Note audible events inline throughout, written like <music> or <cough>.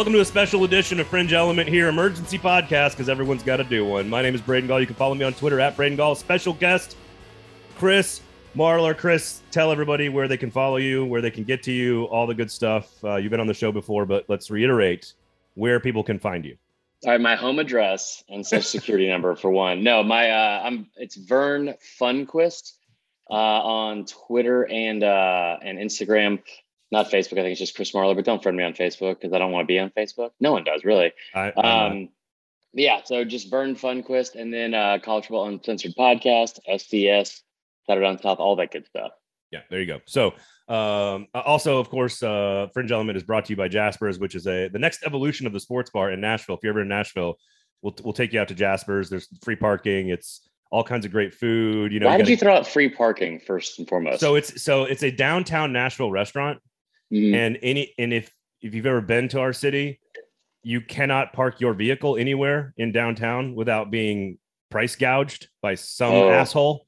Welcome to a special edition of Fringe Element here, emergency podcast, because everyone's got to do one. My name is Braden Gall. You can follow me on Twitter at Braden Gall. Special guest, Chris Marlar. Chris, tell everybody where they can follow you, where they can get to you, all the good stuff. Uh, you've been on the show before, but let's reiterate where people can find you. All right, my home address and social security <laughs> number for one. No, my uh, I'm it's Vern Funquist uh, on Twitter and uh, and Instagram. Not Facebook. I think it's just Chris Marlar, but don't friend me on Facebook because I don't want to be on Facebook. No one does really. I, Um, yeah, so just Vern Funquist and then uh, College Football Uncensored podcast, SDS, Saturday Down South, all that good stuff. Yeah, there you go. So, um, also, of course, uh, Fringe Element is brought to you by Jaspers, which is a the next evolution of the sports bar in Nashville. If you're ever in Nashville, we'll we'll take you out to Jaspers. There's free parking. It's all kinds of great food. You know, Why you did gotta- you throw out free parking first and foremost? so it's so it's a downtown Nashville restaurant, Mhm. and any and if if you've ever been to our city, you cannot park your vehicle anywhere in downtown without being price gouged by some Oh. asshole.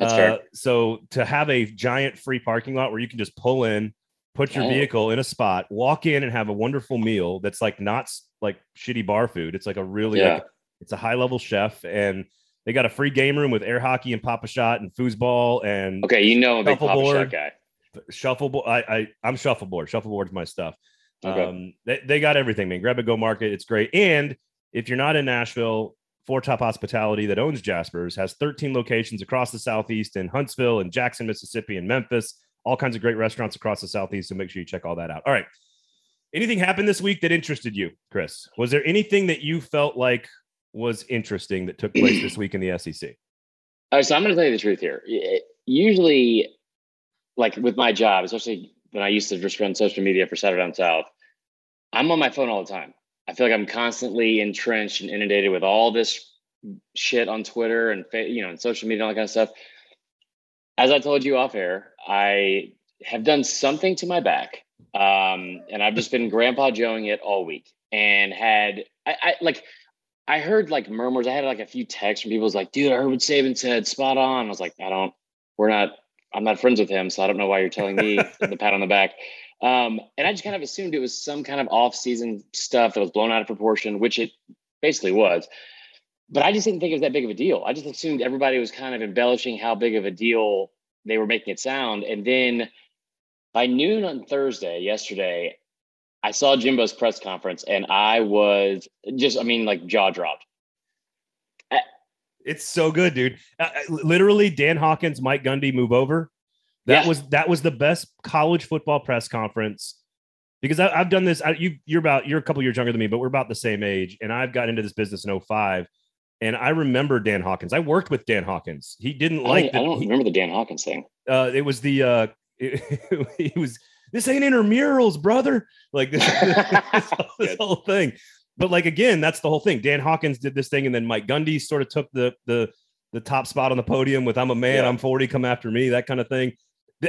that's Uh, fair. So to have a giant free parking lot where you can just pull in, put your Oh. vehicle in a spot, walk in and have a wonderful meal that's like not like shitty bar food. It's like a really Yeah. like, it's a high level chef and they got a free game room with air hockey and Pop-A-Shot and foosball and Okay, you know a big Papa Shuffleboard. Shot guy. Shuffleboard. I, I I'm shuffleboard. Shuffleboard's my stuff. Okay. Um, they, they got everything, man. Grab it, go market. It's great. And if you're not in Nashville, Four Top Hospitality that owns Jaspers has 13 locations across the Southeast in Huntsville and Jackson, Mississippi, and Memphis. All kinds of great restaurants across the Southeast. So make sure you check all that out. All right. Anything happened this week that interested you, Chris? Was there anything that you felt like was interesting that took place this week in the SEC? All right, so I'm going to tell you the truth here. Usually, like with my job, especially when I used to just run social media for Saturday Down South, I'm on my phone all the time. I feel like I'm constantly entrenched and inundated with all this shit on Twitter and you know and social media and all that kind of stuff. As I told you off air, I have done something to my back, um, and I've just been Grandpa Joeing it all week, and had I, I like I heard like murmurs. I had like a few texts from people. Was like, dude, I heard what Saban said. Spot on. I was like, I don't. We're not. I'm not friends with him, so I don't know why you're telling me <laughs> the pat on the back. Um, and I just kind of assumed it was some kind of off-season stuff that was blown out of proportion, which it basically was. But I just didn't think it was that big of a deal. I just assumed everybody was kind of embellishing how big of a deal they were making it sound. And then by noon on Thursday, yesterday, I saw Jimbo's press conference, and I was just, I mean, like jaw dropped. It's so good, dude. Uh, uh, literally, Dan Hawkins, Mike Gundy move over. That Yeah. was that was the best college football press conference because I, I've done this. I, you you're about you're a couple years younger than me, but we're about the same age. And I've got into this business in 05. and I remember Dan Hawkins. I worked with Dan Hawkins. He didn't I like don't, I don't remember the Dan Hawkins thing. uh, it was the uh, <laughs> it, he was this ain't intramurals, brother. Like <laughs> this, this, <laughs> whole- this whole thing. But like again, that's the whole thing. Dan Hawkins did this thing, and then Mike Gundy sort of took the the the top spot on the podium with "I'm a man, Yeah. I'm 40, come after me," that kind of thing.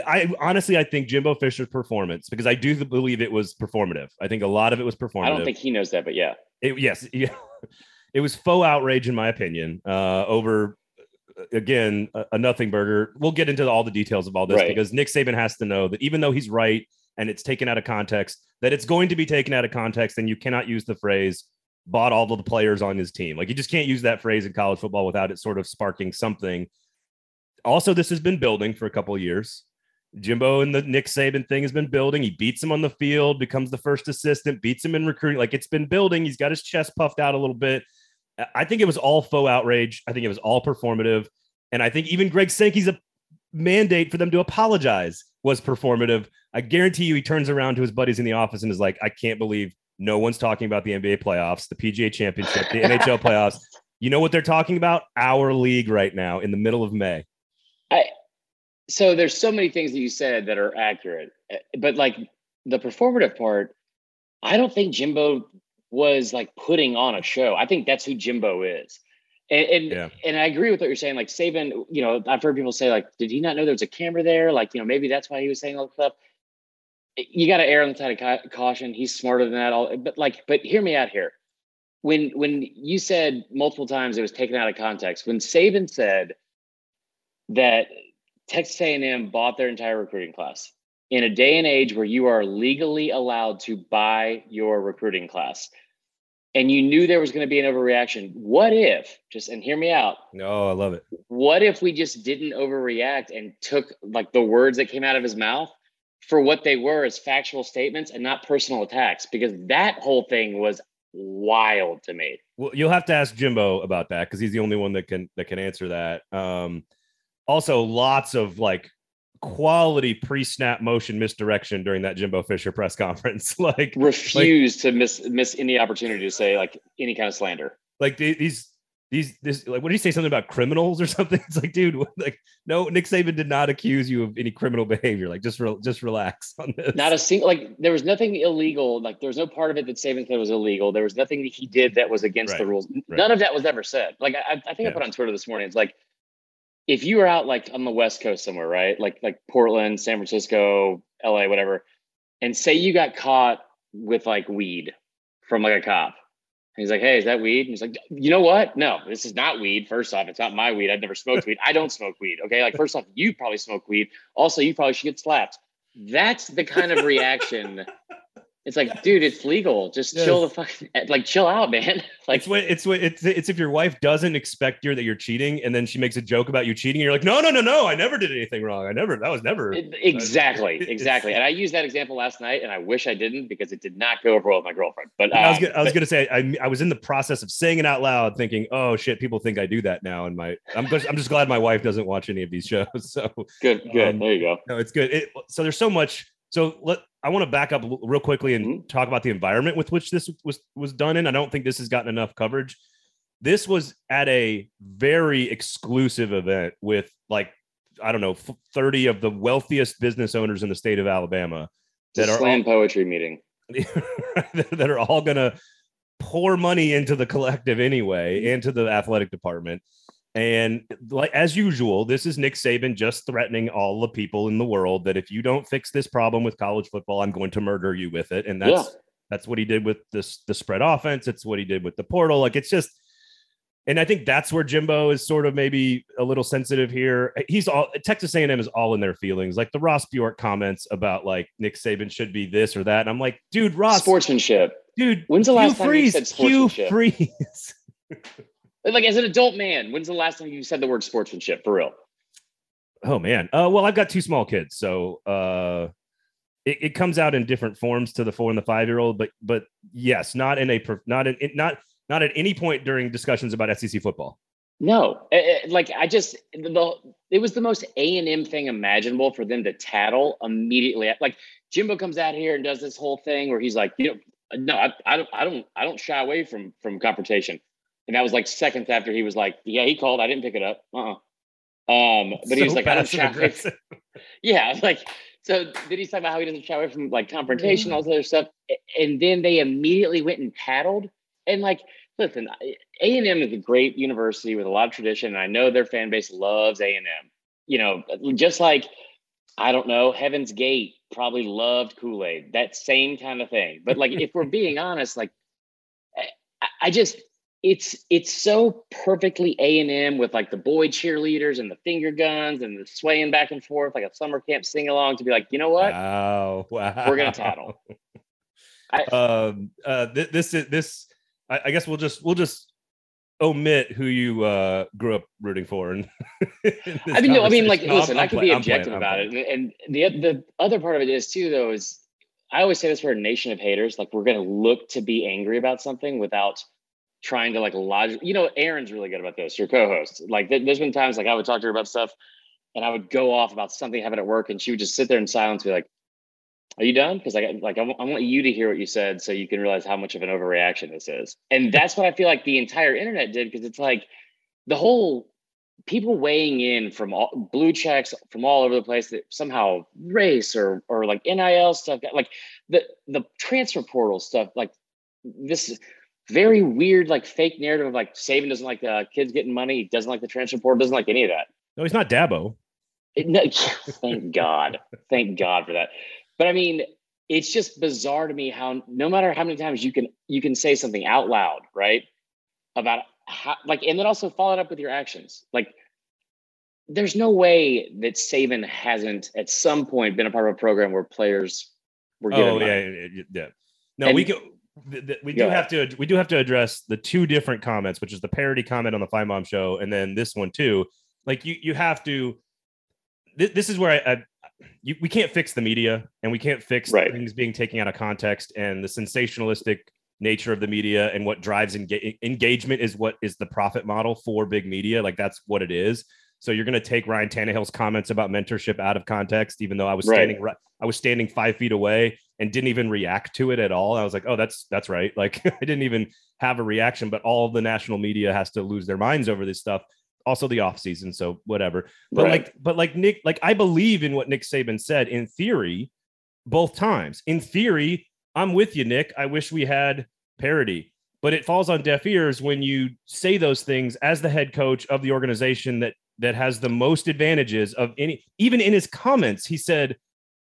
I honestly, I think Jimbo Fisher's performance because I do believe it was performative. I think a lot of it was performative. I don't think he knows that, but yeah. It, yes, <laughs> yeah. it was faux outrage in my opinion. Uh, over uh, again a, a nothing burger. We'll get into all the details of all this Right. because Nick Saban has to know that even though he's right and it's taken out of context, that it's going to be taken out of context, and you cannot use the phrase "bought all of the players on his team." Like you just can't use that phrase in college football without it sort of sparking something. Also, this has been building for a couple years. Jimbo and the Nick Saban thing has been building. He beats him on the field, becomes the first assistant, beats him in recruiting. Like it's been building. He's got his chest puffed out a little bit. I- I think it was all faux outrage. I think it was all performative. And I think even Greg Sankey's a mandate for them to apologize was performative. I guarantee you he turns around to his buddies in the office and is like, I can't believe no one's talking about the NBA playoffs, the PGA championship, the NHL playoffs. You know what they're talking about? Our league right now in the middle of May. I so there's so many things that you said that are accurate, but like the performative part, I don't think Jimbo was like putting on a show. I think that's who Jimbo is. And and, Yeah. and I agree with what you're saying. Like Saban, you know, I've heard people say like, did he not know there was a camera there? Like, you know, maybe that's why he was saying all the stuff. You got to err on the side of ca- caution. He's smarter than that. All, but like, but hear me out here. When when you said multiple times it was taken out of context, when Saban said that Texas A&M bought their entire recruiting class in a day and age where you are legally allowed to buy your recruiting class and you knew there was going to be an overreaction what if just and hear me out no i love it what if we just didn't overreact and took like the words that came out of his mouth for what they were as factual statements and not personal attacks because that whole thing was wild to me well you'll have to ask jimbo about that because he's the only one that can that can answer that um also lots of like quality pre-snap motion misdirection during that Jimbo Fisher press <laughs> conference. like refuse like, to miss miss any opportunity to say like any kind of slander. Like these these this like what did he say something about criminals or <laughs> something? It's like, dude, like no, Nick Saban did not accuse you of any criminal behavior. Like just re- just relax <laughs> on this. Not a single like there was nothing illegal. Like there was no part of it that Saban said was illegal. There was nothing that he did that was against right. the rules. Right. None of that was ever said. Like I, I think yeah. I put on Twitter this morning. It's like if you were out like on the west coast somewhere right like like portland san francisco la whatever and say you got caught with like weed from like a cop he's like hey is that weed? And he's like you know what? No this is not weed first off. It's not my weed. I've never smoked weed. I don't smoke weed okay? Like first off you probably smoke weed. Also you probably should get slapped. That's the kind of reaction it's like, dude, it's legal. Just yes. chill the fuck, <laughs> like chill out, man. <laughs> like it's what it's what it's it's if your wife doesn't expect you that you're cheating, and then she makes a joke about you cheating, and you're like, no, no, no, no, I never did anything wrong. I never, that was never exactly, <laughs> exactly. And I used that example last night, and I wish I didn't because it did not go over well with my girlfriend. But um, I was, um, gonna, I was gonna say, I, I was in the process of saying it out loud, thinking, oh shit, people think I do that now, and my I'm just I'm just glad my wife doesn't watch any of these shows. So good, good. Um, there you go. No, it's good. It, so there's so much so let I want to back up real quickly and mm-hmm. talk about the environment with which this was was done in. I don't think this has gotten enough coverage. This was at a very exclusive event with like I don't know 30 of the wealthiest business owners in the state of Alabama that are slam all, poetry meeting <laughs> that are all going to pour money into the collective anyway mm-hmm. into the athletic department and like as usual, this is Nick Saban just threatening all the people in the world that if you don't fix this problem with college football, I'm going to murder you with it. And that's yeah. that's what he did with this the spread offense. It's what he did with the portal. Like it's just and I think that's where Jimbo is sort of maybe a little sensitive here. He's all Texas A&M is all in their feelings. Like the Ross Bjork comments about like Nick Saban should be this or that. And I'm like, dude, Ross sportsmanship. Dude, when's the last time Freeze, you said sportsmanship? Hugh Freeze. <laughs> Like as an adult man, when's the last time you said the word sportsmanship for real? Oh man. Uh, well, I've got two small kids, so uh, it, it comes out in different forms to the four and the five year old. But but yes, not in a not in not not at any point during discussions about SEC football. No, it, like I just the it was the most A and M thing imaginable for them to tattle immediately. Like Jimbo comes out here and does this whole thing where he's like, you know, no, I, I don't, I don't, I don't shy away from from confrontation. And that was like seconds after he was like, "Yeah, he called. I didn't pick it up." Uh. Uh-uh. Um, but so he was like, "I don't away." <laughs> yeah, like so. Then he's talking about how he doesn't away from like confrontation, all this other stuff. And then they immediately went and paddled. And like, listen, A and M is a great university with a lot of tradition, and I know their fan base loves A and M. You know, just like I don't know, Heaven's Gate probably loved Kool Aid. That same kind of thing. But like, if we're being <laughs> honest, like, I just it's it's so perfectly A and M with like the boy cheerleaders and the finger guns and the swaying back and forth like a summer camp sing along to be like, you know what? Wow, wow. We're gonna tattle. I, <laughs> um, uh, th- this is this. I, I, guess we'll just we'll just omit who you uh grew up rooting for. And <laughs> I mean, no, I mean, like, no, listen, I'm, i can be objective playing, about it, and the the other part of it is too, though, is I always say this: we're a nation of haters. Like, we're gonna look to be angry about something without trying to like logic. You know, Aaron's really good about this. Your co-host. Like, th- there's been times like I would talk to her about stuff, and I would go off about something happened at work, and she would just sit there in silence, be like, "Are you done?" Because like, like I, w- I want you to hear what you said, so you can realize how much of an overreaction this is. And that's what I feel like the entire internet did, because it's like the whole people weighing in from all blue checks from all over the place that somehow race or or like NIL stuff, like the the transfer portal stuff, like this very weird, like fake narrative of like Saban doesn't like the kids getting money, doesn't like the transfer portal, doesn't like any of that. No, he's not Dabo. It, no, <laughs> thank God, thank God for that. But I mean, it's just bizarre to me how no matter how many times you can you can say something out loud, right, about how like, and then also follow it up with your actions, like. there's no way that Saban hasn't at some point been a part of a program where players were given. Oh yeah, yeah, yeah. No, and, we go. We do have to we do have to address the two different comments, which is the parity comment on the Finebaum show, and then this one too. Like you, you have to. This, this is where I, I you, we can't fix the media, and we can't fix right. things being taken out of context, and the sensationalistic nature of the media and what drives enga- engagement is what is the profit model for big media. Like that's what it is. So you're going to take Ryan Tannehill's comments about mentorship out of context, even though I was standing right. I was standing five feet away and didn't even react to it at all. I was like, oh, that's that's right. <laughs> Like I didn't even have a reaction, but all the national media has to lose their minds over this stuff. Also the off season, so whatever. But right. like, but like Nick, like I believe in what Nick Saban said in theory, both times. In theory, I'm with you, Nick. I wish we had parity but it falls on deaf ears when you say those things as the head coach of the organization that that has the most advantages of any even in his comments he said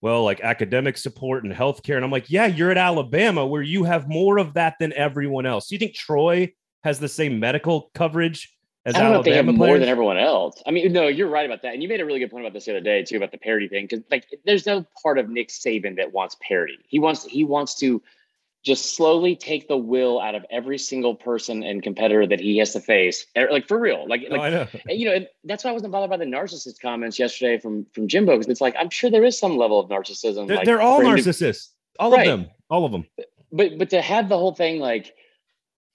well like academic support and healthcare and i'm like yeah you're at alabama where you have more of that than everyone else do you think troy has the same medical coverage as I don't Alabama know if they have players? more than everyone else. I mean, no, you're right about that. And you made a really good point about this the other day too, about the parity thing. Cause like there's no part of Nick Saban that wants parity. He wants he wants to just slowly take the will out of every single person and competitor that he has to face. Er, like for real. Like, like know. <laughs> you know, that's why I wasn't bothered by the narcissist comments yesterday from from Jimbo because it's like I'm sure there is some level of narcissism. They're, like, they're all narcissists. To, all right. of them. All of them. But but to have the whole thing like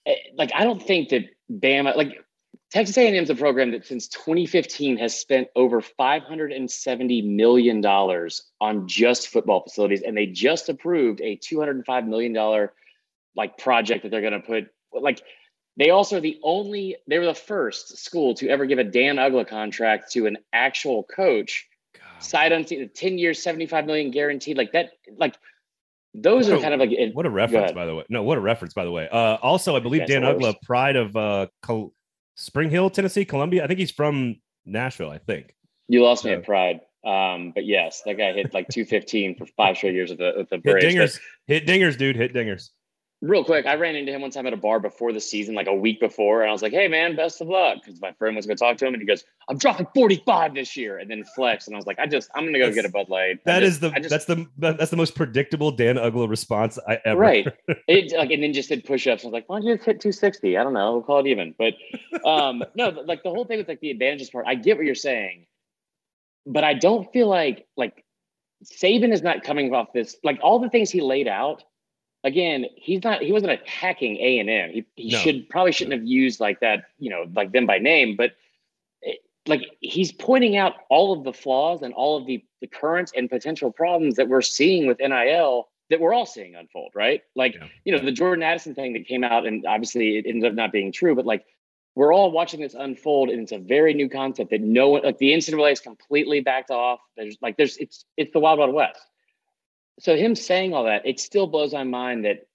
eh, like I don't think that Bama like Texas A&M is a program that since 2015 has spent over 570 million dollars on just football facilities, and they just approved a 205 million dollar like project that they're going to put like. They also are the only, they were the first school to ever give a Dan Uggla contract to an actual coach. God. Side unseen, 10 years, 75 million guaranteed. Like that, like those what are a, kind of like what a reference, by the way. No, what a reference, by the way. Uh, also, I believe Dan Uggla, pride of uh, Col- Spring Hill, Tennessee, Columbia. I think he's from Nashville. I think you lost so. me at Pride. Um, but yes, that guy hit like 215 for five straight years with the with the Braves. Hit dingers, hit dingers, dude. Hit dingers real quick, I ran into him one time at a bar before the season, like a week before, and I was like, "Hey, man, best of luck," because my friend was going to talk to him, and he goes, "I'm dropping 45 this year," and then flex, and I was like, "I just, I'm going to go that's, get a Bud Light." That just, is the just, that's the that's the most predictable Dan Uggla response I ever. Right. <laughs> it like and then just did push-ups. I was like, "Why don't you just hit 260?" I don't know. We'll call it even. But um, <laughs> no, like the whole thing with like the advantages part, I get what you're saying, but I don't feel like like Saban is not coming off this like all the things he laid out again, he's not he wasn't attacking A and M. He, he no. should probably shouldn't have used like that, you know, like them by name, but it, like he's pointing out all of the flaws and all of the the current and potential problems that we're seeing with NIL that we're all seeing unfold, right? Like, yeah. you know, the Jordan Addison thing that came out and obviously it ended up not being true, but like we're all watching this unfold and it's a very new concept that no one like the NCAA is completely backed off. There's like there's it's it's the wild wild west so him saying all that, it still blows my mind that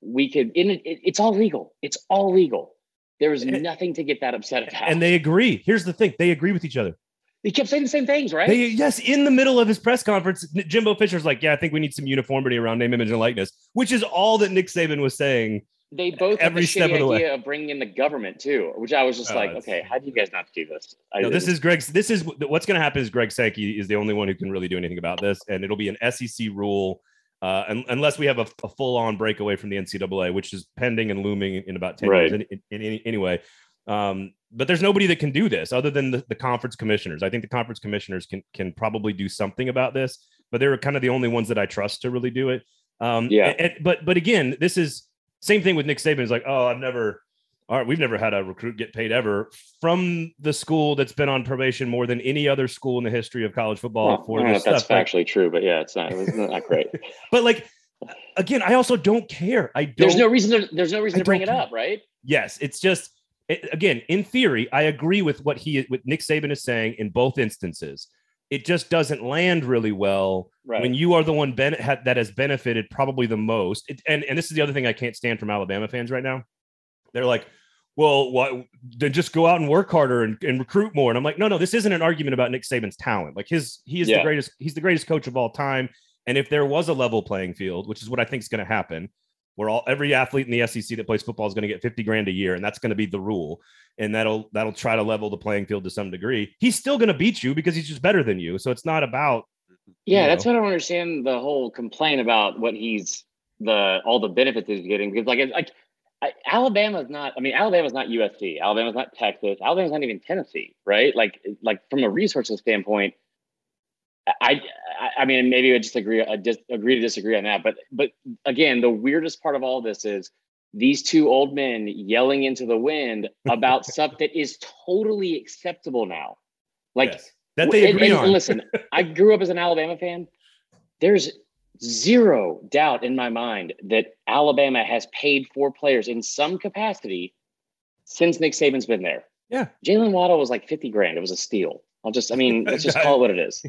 we could. In it, it's all legal. It's all legal. There is nothing to get that upset about. And they agree. Here's the thing: they agree with each other. He kept saying the same things, right? They, yes, in the middle of his press conference, Jimbo Fisher's like, "Yeah, I think we need some uniformity around name, image, and likeness," which is all that Nick Saban was saying. They both every the step of the way of bringing in the government too, which I was just oh, like, okay, how do you guys not do this? I, no, this is Greg's. This is what's going to happen. Is Greg Sankey is the only one who can really do anything about this, and it'll be an SEC rule uh, un- unless we have a, a full-on breakaway from the NCAA, which is pending and looming in about ten right. years. In, in, in, anyway, um, but there's nobody that can do this other than the, the, conference commissioners. I think the conference commissioners can can probably do something about this, but they're kind of the only ones that I trust to really do it. Um, yeah. And, but but again, this is same thing with Nick Saban. Is like, oh, I've never all right, we've never had a recruit get paid ever from the school that's been on probation more than any other school in the history of college football. Well, for I don't know if that's factually true, but yeah, it's not. It's not great. <laughs> but like, again, I also don't care. I don't. There's no reason. To, there's no reason to bring it up, right? Yes, it's just it, again, in theory, I agree with what he, what Nick Saban is saying in both instances. It just doesn't land really well right. when you are the one ben- that has benefited probably the most. It, and and this is the other thing I can't stand from Alabama fans right now they're like, well, what, then just go out and work harder and, and, recruit more. And I'm like, no, no, this isn't an argument about Nick Saban's talent. Like his, he is yeah. the greatest, he's the greatest coach of all time. And if there was a level playing field, which is what I think is going to happen, where all every athlete in the SEC that plays football is going to get 50 grand a year, and that's going to be the rule. And that'll that'll try to level the playing field to some degree. He's still going to beat you because he's just better than you. So it's not about yeah, you that's what I don't understand the whole complaint about what he's the all the benefits he's getting because like like Alabama's not. I mean, Alabama's not USC. Alabama's not Texas. Alabama's not even Tennessee, right? Like like from a resources standpoint, I, I, mean, maybe I just agree, I just agree to disagree on that. But, but again, the weirdest part of all this is these two old men yelling into the wind <laughs> about stuff that is totally acceptable now. Like yes, that they agree and, and, on. listen, I <laughs> grew up as an Alabama fan. There's zero doubt in my mind that Alabama has paid for players in some capacity since Nick Saban's been there. Yeah. Jaylen Waddle was like 50 grand. It was a steal. I'll just, I mean, let's just <laughs> call it what it is.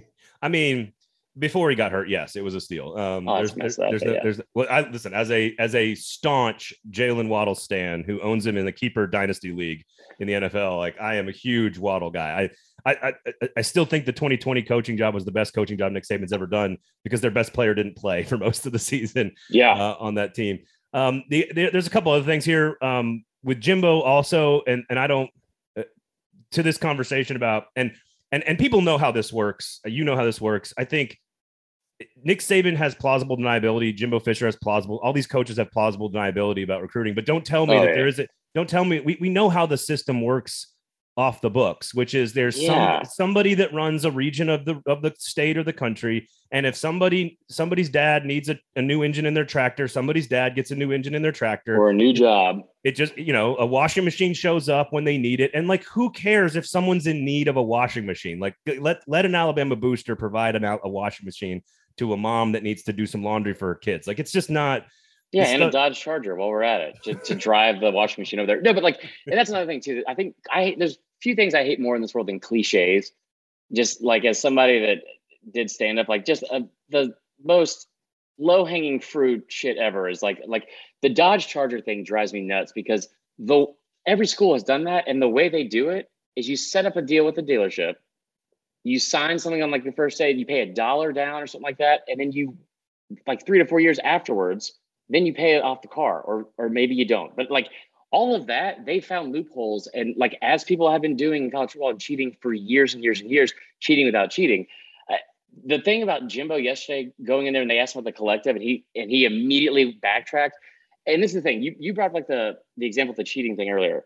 I mean, before he got hurt, yes, it was a steal. Um, oh, there's, there's, up, there's, yeah. there's, well, I listen as a as a staunch Jaylen Waddle stan who owns him in the keeper dynasty league in the NFL. Like I am a huge Waddle guy. I I I, I still think the 2020 coaching job was the best coaching job Nick Saban's ever done because their best player didn't play <laughs> for most of the season. Yeah, uh, on that team. Um, the, the, there's a couple other things here um, with Jimbo also, and and I don't uh, to this conversation about and and and people know how this works. Uh, you know how this works. I think Nick Saban has plausible deniability. Jimbo Fisher has plausible. All these coaches have plausible deniability about recruiting. But don't tell me oh, that yeah. there is a. Don't tell me we, we know how the system works off the books, which is there's yeah. some somebody that runs a region of the of the state or the country, and if somebody somebody's dad needs a, a new engine in their tractor, somebody's dad gets a new engine in their tractor or a new job. It just you know a washing machine shows up when they need it, and like who cares if someone's in need of a washing machine? Like let let an Alabama booster provide an, a washing machine to a mom that needs to do some laundry for her kids. Like it's just not. Yeah, and a Dodge Charger while we're at it to, to drive the washing machine over there. No, but like, and that's another thing too. I think I there's a few things I hate more in this world than cliches. Just like as somebody that did stand up, like just uh, the most low hanging fruit shit ever is like like the Dodge Charger thing drives me nuts because the every school has done that, and the way they do it is you set up a deal with the dealership you sign something on like the first day, you pay a dollar down or something like that, and then you like three to four years afterwards, then you pay it off the car, or or maybe you don't. But like all of that, they found loopholes, and like as people have been doing in college football and cheating for years and years and years, cheating without cheating. Uh, the thing about Jimbo yesterday going in there and they asked about the collective, and he and he immediately backtracked. And this is the thing you you brought like the the example of the cheating thing earlier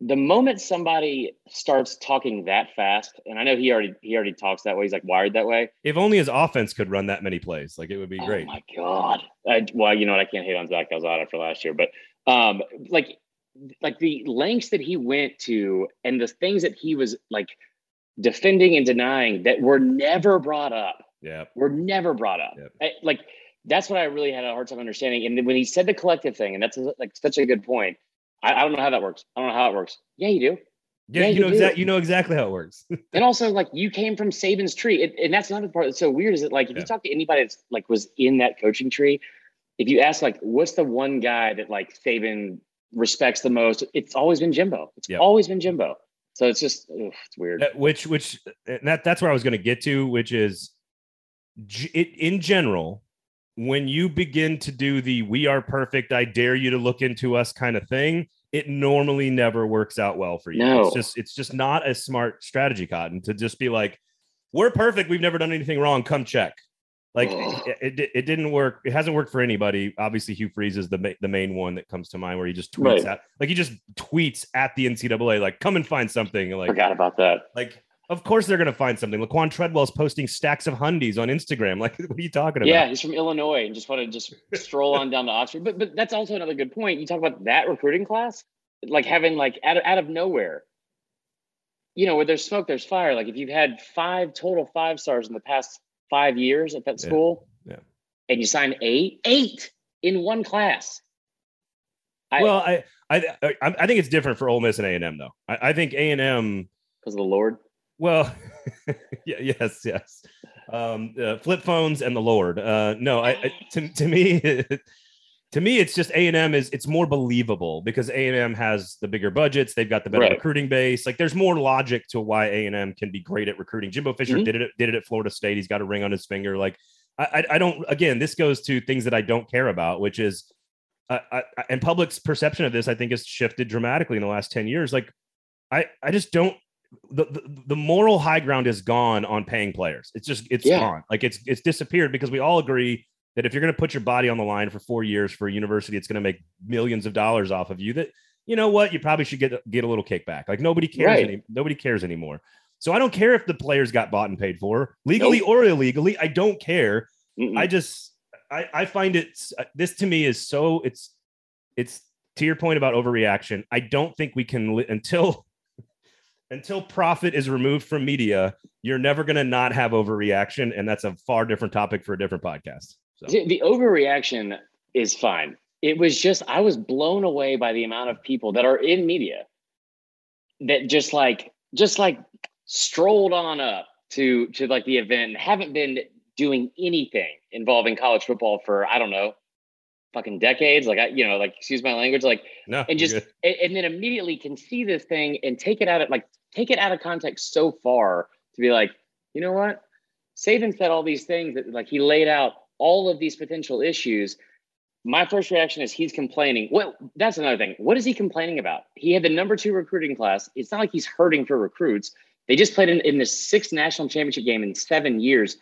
the moment somebody starts talking that fast, and I know he already he already talks that way. He's like wired that way. If only his offense could run that many plays, like it would be oh great. Oh my god! I, well, you know what? I can't hate on Zach Calzada for last year, but um, like like the lengths that he went to, and the things that he was like defending and denying that were never brought up. Yeah, were never brought up. Yep. I, like that's what I really had a hard time understanding. And when he said the collective thing, and that's like such a good point I, I, don't know how that works. I don't know how it works. Yeah, you do. Yeah, yeah you, you, know exactly. You know exactly how it works. <laughs> and also, like you came from Saban's tree, it, and that's another part that's so weird. Is that like if yeah. you talk to anybody that's like was in that coaching tree, if you ask like what's the one guy that like Saban respects the most, it's always been Jimbo. It's yep. always been Jimbo. So it's just ugh, it's weird. Which which that that's where I was going to get to, which is it in general when you begin to do the we are perfect, I dare you to look into us kind of thing, it normally never works out well for you. No. It's just it's just not a smart strategy, Cotton, to just be like, we're perfect, we've never done anything wrong, come check. Like it, it, it, didn't work. It hasn't worked for anybody. Obviously, Hugh Freeze is the the main one that comes to mind, where he just tweets right. at like he just tweets at the NCAA, like come and find something. Like forgot about that. Like of course they're going to find something. Laquan Treadwell's posting stacks of hundies on Instagram. Like, <laughs> what are you talking about? Yeah, he's from Illinois and just want to just stroll on down to Oxford. But but that's also another good point. You talk about that recruiting class, like having like out of, out of nowhere. You know, where there's smoke, there's fire. Like if you've had five total five stars in the past five years at that school, yeah, yeah. and you sign eight, eight in one class. I, well, I, I I think it's different for Ole Miss and A and M though. I, I think A and M because of the Lord. Well, <laughs> yeah, yes, yes. Um, uh, flip phones and the Lord. Uh, no, I, I to, to me, <laughs> to me, it's just A and M is it's more believable because A and M has the bigger budgets. They've got the better right. recruiting base. Like, there's more logic to why A and M can be great at recruiting. Jimbo Fisher mm-hmm. did it did it at Florida State. He's got a ring on his finger. Like, I, I don't. Again, this goes to things that I don't care about, which is I, I, and public's perception of this, I think, has shifted dramatically in the last 10 years. Like, I, I just don't the, the, the moral high ground is gone on paying players. It's just it's yeah. gone. Like it's it's disappeared because we all agree that if you're going to put your body on the line for four years for a university, it's going to make millions of dollars off of you. That you know what, you probably should get get a little kickback. Like nobody cares. Right. Any, nobody cares anymore. So I don't care if the players got bought and paid for legally nope. or illegally. I don't care. Mm-mm. I just I, I find it uh, this to me is so it's it's to your point about overreaction. I don't think we can until until profit is removed from media, you're never going to not have overreaction. And that's a far different topic for a different podcast. So. The overreaction is fine. It was just, I was blown away by the amount of people that are in media that just like, just like strolled on up to, to like the event and haven't been doing anything involving college football for, I don't know, fucking decades. Like I, you know, like excuse my language, like no, and just and, and, then immediately can see this thing and take it out of like take it out of context so far to be like, you know what? Saban said all these things that like he laid out all of these potential issues. My first reaction is he's complaining. Well, that's another thing. What is he complaining about? He had the number two recruiting class. It's not like he's hurting for recruits. They just played in, in the sixth national championship game in seven years.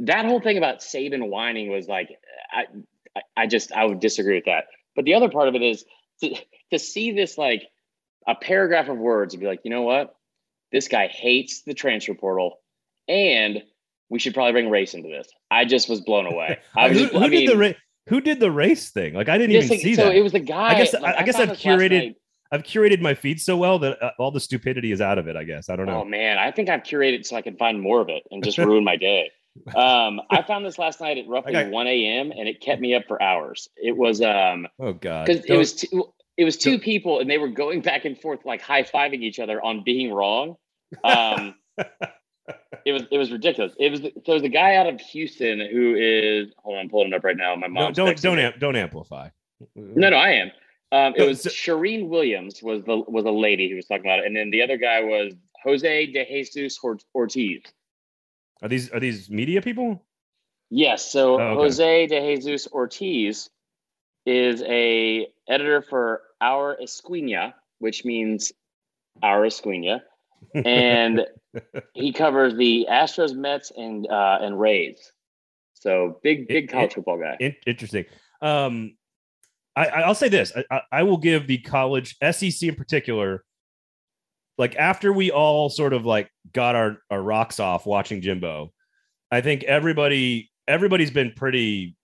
That whole thing about Saban whining was like, I, I, just I would disagree with that. But the other part of it is to, to see this like a paragraph of words and be like, you know what? This guy hates the transfer portal, and we should probably bring race into this. I just was blown away. <laughs> I was who, just, who I mean, did the race? Who did the race thing? Like I didn't even see so that. it was the guy. I guess like, I, I guess I've curated. I've curated my feed so well that uh, all the stupidity is out of it. I guess I don't know. Oh man, I think I've curated so I can find more of it and just <laughs> ruin my day. Um, I found this last night at <laughs> roughly got, 1 a.m. and it kept me up for hours. It was um oh god because it was two, it was two people and they were going back and forth like high fiving each other on being wrong. Um, <laughs> it was it was ridiculous. It was so it was the guy out of Houston who is hold on, I'm pulling it up right now. My mom no, don't don't amp, don't amplify. No, no, I am. Um, it was Shireen Williams was the was a lady who was talking about it, and then the other guy was Jose De Jesus Ortiz. Are these are these media people? Yes. So oh, okay. Jose De Jesus Ortiz is a editor for Our Esquina, which means Our Esquina, and <laughs> he covers the Astros, Mets, and uh, and Rays. So big, big college it, football guy. It, interesting. Um, I, will say this: I, I will give the college SEC in particular like after we all sort of like got our, our rocks off watching Jimbo, I think everybody everybody's been pretty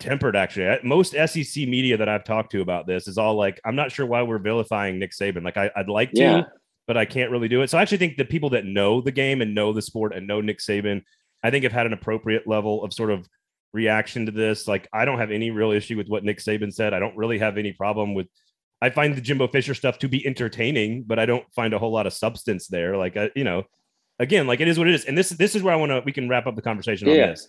tempered actually. Most SEC media that I've talked to about this is all like, I'm not sure why we're vilifying Nick Saban. Like I, would like to, yeah. but I can't really do it. So I actually think the people that know the game and know the sport and know Nick Saban, I think have had an appropriate level of sort of reaction to this. Like I don't have any real issue with what Nick Saban said. I don't really have any problem with I find the Jimbo Fisher stuff to be entertaining, but I don't find a whole lot of substance there. Like, uh, you know, again, like it is what it is. And this this is where I want to we can wrap up the conversation yeah. on this.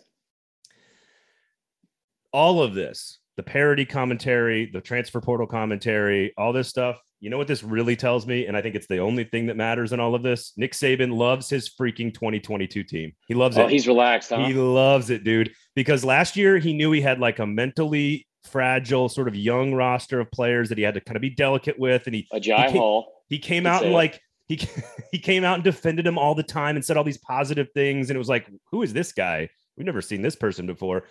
All of this, the parity commentary, the transfer portal commentary, all this stuff. You know what this really tells me, and I think it's the only thing that matters in all of this. Nick Saban loves his freaking 2022 team. He loves oh, it. He's relaxed. Huh? He loves it, dude. Because last year he knew he had like a mentally fragile, sort of young roster of players that he had to kind of be delicate with. And he Agiye he came, Hall. He came out and like he <laughs> he came out and defended him all the time and said all these positive things. And it was like, who is this guy? We've never seen this person before.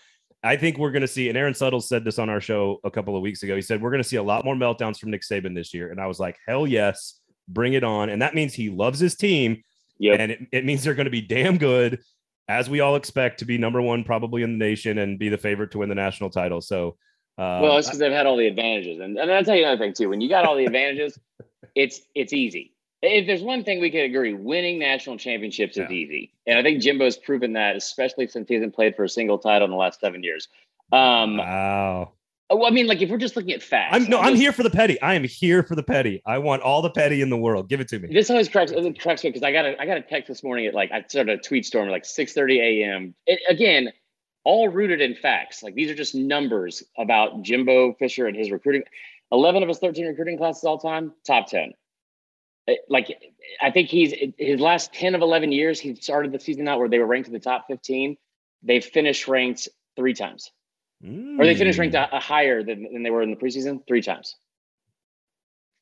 I think we're going to see, and Aaron Suttle said this on our show a couple of weeks ago. He said, We're going to see a lot more meltdowns from Nick Saban this year. And I was like, Hell yes, bring it on. And that means he loves his team. Yep. And it, it means they're going to be damn good, as we all expect to be number one, probably in the nation and be the favorite to win the national title. So um, well, it's because they've had all the advantages, and, and I'll tell you another thing too. When you got all the advantages, <laughs> it's it's easy. If there's one thing we can agree, winning national championships is easy, and I think Jimbo's proven that, especially since he hasn't played for a single title in the last seven years. Um, wow. Well, I mean, like if we're just looking at facts, I'm no, I'm here for the petty. I am here for the petty. I want all the petty in the world. Give it to me. This always cracks, it cracks me because I got a I got a text this morning at like I started a tweet storm at like 6:30 a.m. It, again, all rooted in facts. Like these are just numbers about Jimbo Fisher and his recruiting. 11 of his 13 recruiting classes all time, top 10. Like I think he's his last 10 of 11 years, he started the season out where they were ranked in the top 15. They've finished ranked three times. Mm. Or they finished ranked a, a higher than, than they were in the preseason three times.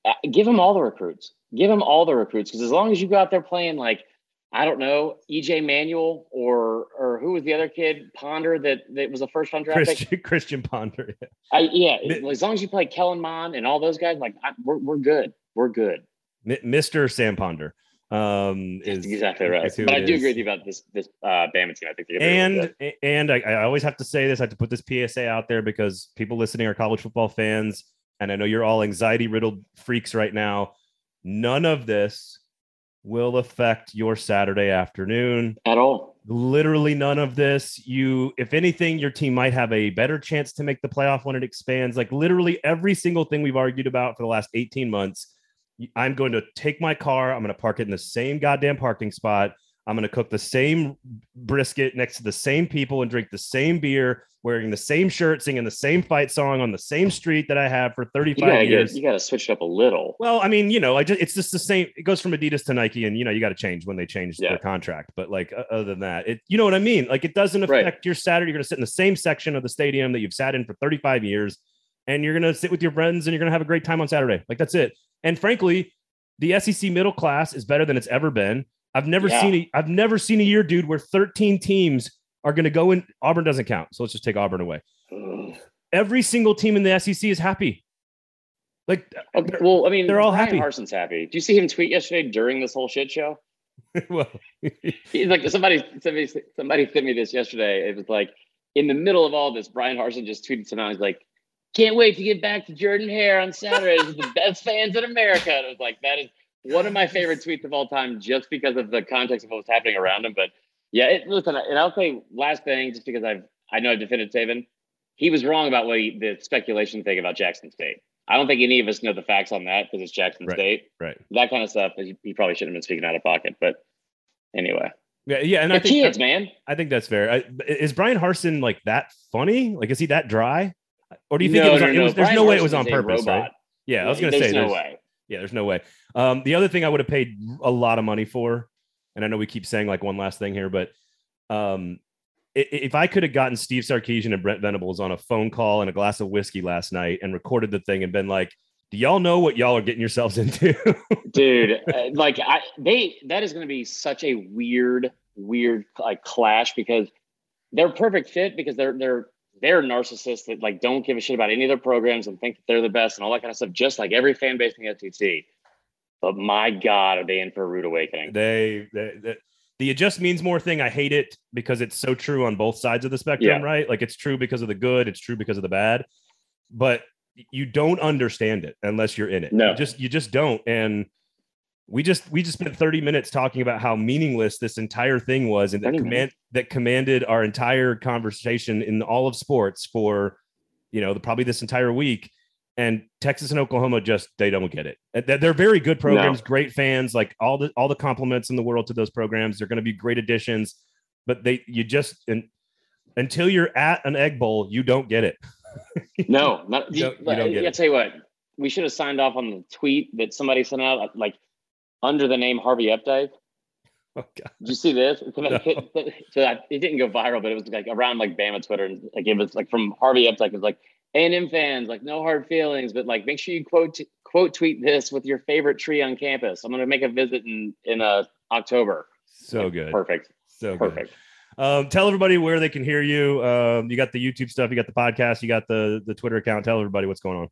Uh, give them all the recruits. Give them all the recruits because as long as you go out there playing like I don't know EJ Manuel or or who was the other kid Ponder that that was a first round draft Christian, pick? <laughs> Christian Ponder. Yeah, I, yeah as long as you play Kellen Mond and all those guys, like I, we're we're good. We're good. Mr. Sam Ponder um is exactly right but i do agree with you about this this uh bama team i think and and I, I always have to say this i have to put this psa out there because people listening are college football fans and i know you're all anxiety riddled freaks right now none of this will affect your saturday afternoon at all literally none of this you if anything your team might have a better chance to make the playoff when it expands like literally every single thing we've argued about for the last 18 months I'm going to take my car. I'm going to park it in the same goddamn parking spot. I'm going to cook the same brisket next to the same people and drink the same beer, wearing the same shirt, singing the same fight song on the same street that I have for 35 you years. Get, you got to switch it up a little. Well, I mean, you know, I just, it's just the same. It goes from Adidas to Nike, and you know, you got to change when they change yeah. their contract. But like, other than that, it, you know what I mean? Like, it doesn't affect right. your Saturday. You're going to sit in the same section of the stadium that you've sat in for 35 years, and you're going to sit with your friends and you're going to have a great time on Saturday. Like, that's it. And frankly, the SEC middle class is better than it's ever been. I've never yeah. seen a I've never seen a year, dude, where 13 teams are going to go in. Auburn doesn't count, so let's just take Auburn away. Every single team in the SEC is happy. Like, okay, well, I mean, they're all Bryan happy. Harsin's happy. Do you see him tweet yesterday during this whole shit show? <laughs> well, <laughs> he's like somebody, somebody, somebody sent me this yesterday. It was like in the middle of all this, Bryan Harsin just tweeted something. He's like, can't wait to get back to Jordan Hare on Saturday. the <laughs> best fans in America. And it was like, that is one of my favorite tweets of all time, just because of the context of what was happening around him. But yeah, it, listen, and I'll say last thing, just because I've I know I've defended Saban. He was wrong about what he, the speculation thing about Jackson State. I don't think any of us know the facts on that because it's Jackson right, State. Right. That kind of stuff. He, he, probably shouldn't have been speaking out of pocket. But anyway. Yeah, yeah, and I think kids, man. I think that's fair. I, is Bryan Harsin like that funny? Like, is he that dry? Or do you think no, it was? No, on, no. It was there's Bryan no way it was on purpose, right? Yeah, I was going to say no there's way. Yeah, there's no way. Um, the other thing I would have paid a lot of money for, and I know we keep saying like one last thing here, but um, if I could have gotten Steve Sarkisian and Brent Venables on a phone call and a glass of whiskey last night and recorded the thing and been like, "Do y'all know what y'all are getting yourselves <laughs> into?" Dude, uh, like I, they that is going to be such a weird, weird like clash because they're perfect fit because they're they're they're narcissists that like don't give a shit about any of their programs and think that they're the best and all that kind of stuff, just like every fan base in the SEC. But my God, are they in for a rude awakening? They, they, they the it just means more thing. I hate it because it's so true on both sides of the spectrum, yeah. right? Like it's true because of the good, it's true because of the bad, but you don't understand it unless you're in it. No, you just you just don't. And we just we just spent 30 minutes talking about how meaningless this entire thing was and that command that commanded our entire conversation in all of sports for you know the probably this entire week and Texas and Oklahoma just they don't get it. They're very good programs, no. great fans, like all the all the compliments in the world to those programs. They're going to be great additions, but they you just and until you're at an egg bowl, you don't get it. no, not you, don't, you don't get I, it. I tell you what, we should have signed off on the tweet that somebody sent out like under the name Harvey Updike. Oh, God. Did you see this? No. so it didn't go viral, but it was like around like Bama Twitter, and like it was like from Harvey Updike. It was like A&M fans, like no hard feelings, but like make sure you quote quote tweet this with your favorite tree on campus. I'm going to make a visit in in uh, October. So good, perfect, so perfect. Good. Um, tell everybody where they can hear you. Um, you got the YouTube stuff, you got the podcast, you got the the Twitter account. Tell everybody what's going on.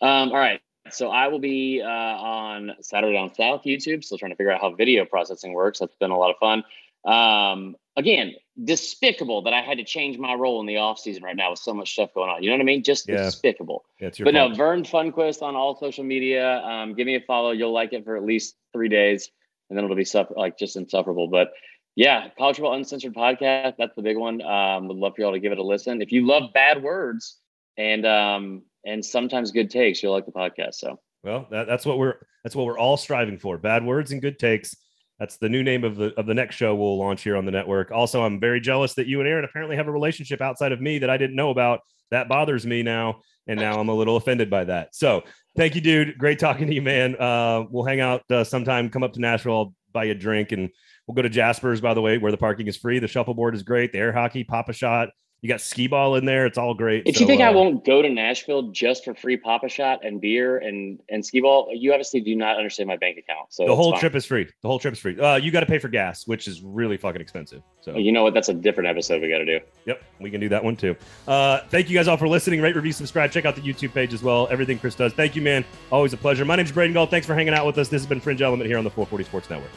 Um, all right. So I will be uh, on Saturday Down South YouTube. Still trying to figure out how video processing works. That's been a lot of fun. Um, again, despicable that I had to change my role in the off season right now with so much stuff going on. You know what I mean? Just yeah. despicable. Yeah, but fault. no, Vern Funquist on all social media. Um, give me a follow. You'll like it for at least three days, and then it'll be suffer- like just insufferable. But yeah, College Football Uncensored podcast. That's the big one. Um, would love for y'all to give it a listen. If you love bad words and um, and sometimes good takes. You'll like the podcast. So well, that, that's what we're that's what we're all striving for. Bad words and good takes. That's the new name of the of the next show we'll launch here on the network. Also, I'm very jealous that you and Aaron apparently have a relationship outside of me that I didn't know about. That bothers me now, and now I'm a little offended by that. So, thank you, dude. Great talking to you, man. Uh, we'll hang out uh, sometime. Come up to Nashville. I'll buy you a drink, and we'll go to Jasper's. By the way, where the parking is free. The shuffleboard is great. The air hockey, Pop-A-Shot You got skee ball in there. It's all great. If so, you think uh, I won't go to Nashville just for free Pop-A-Shot and beer and and skee ball, you obviously do not understand my bank account. So the whole fine. trip is free. The whole trip is free. Uh, you got to pay for gas, which is really fucking expensive. So You know what? That's a different episode we got to do. Yep, we can do that one too. Uh, thank you guys all for listening. Rate, review, subscribe. Check out the YouTube page as well. Everything Chris does. Thank you, man. Always a pleasure. My name's Braden Gall. Thanks for hanging out with us. This has been Fringe Element here on the 440 Sports Network.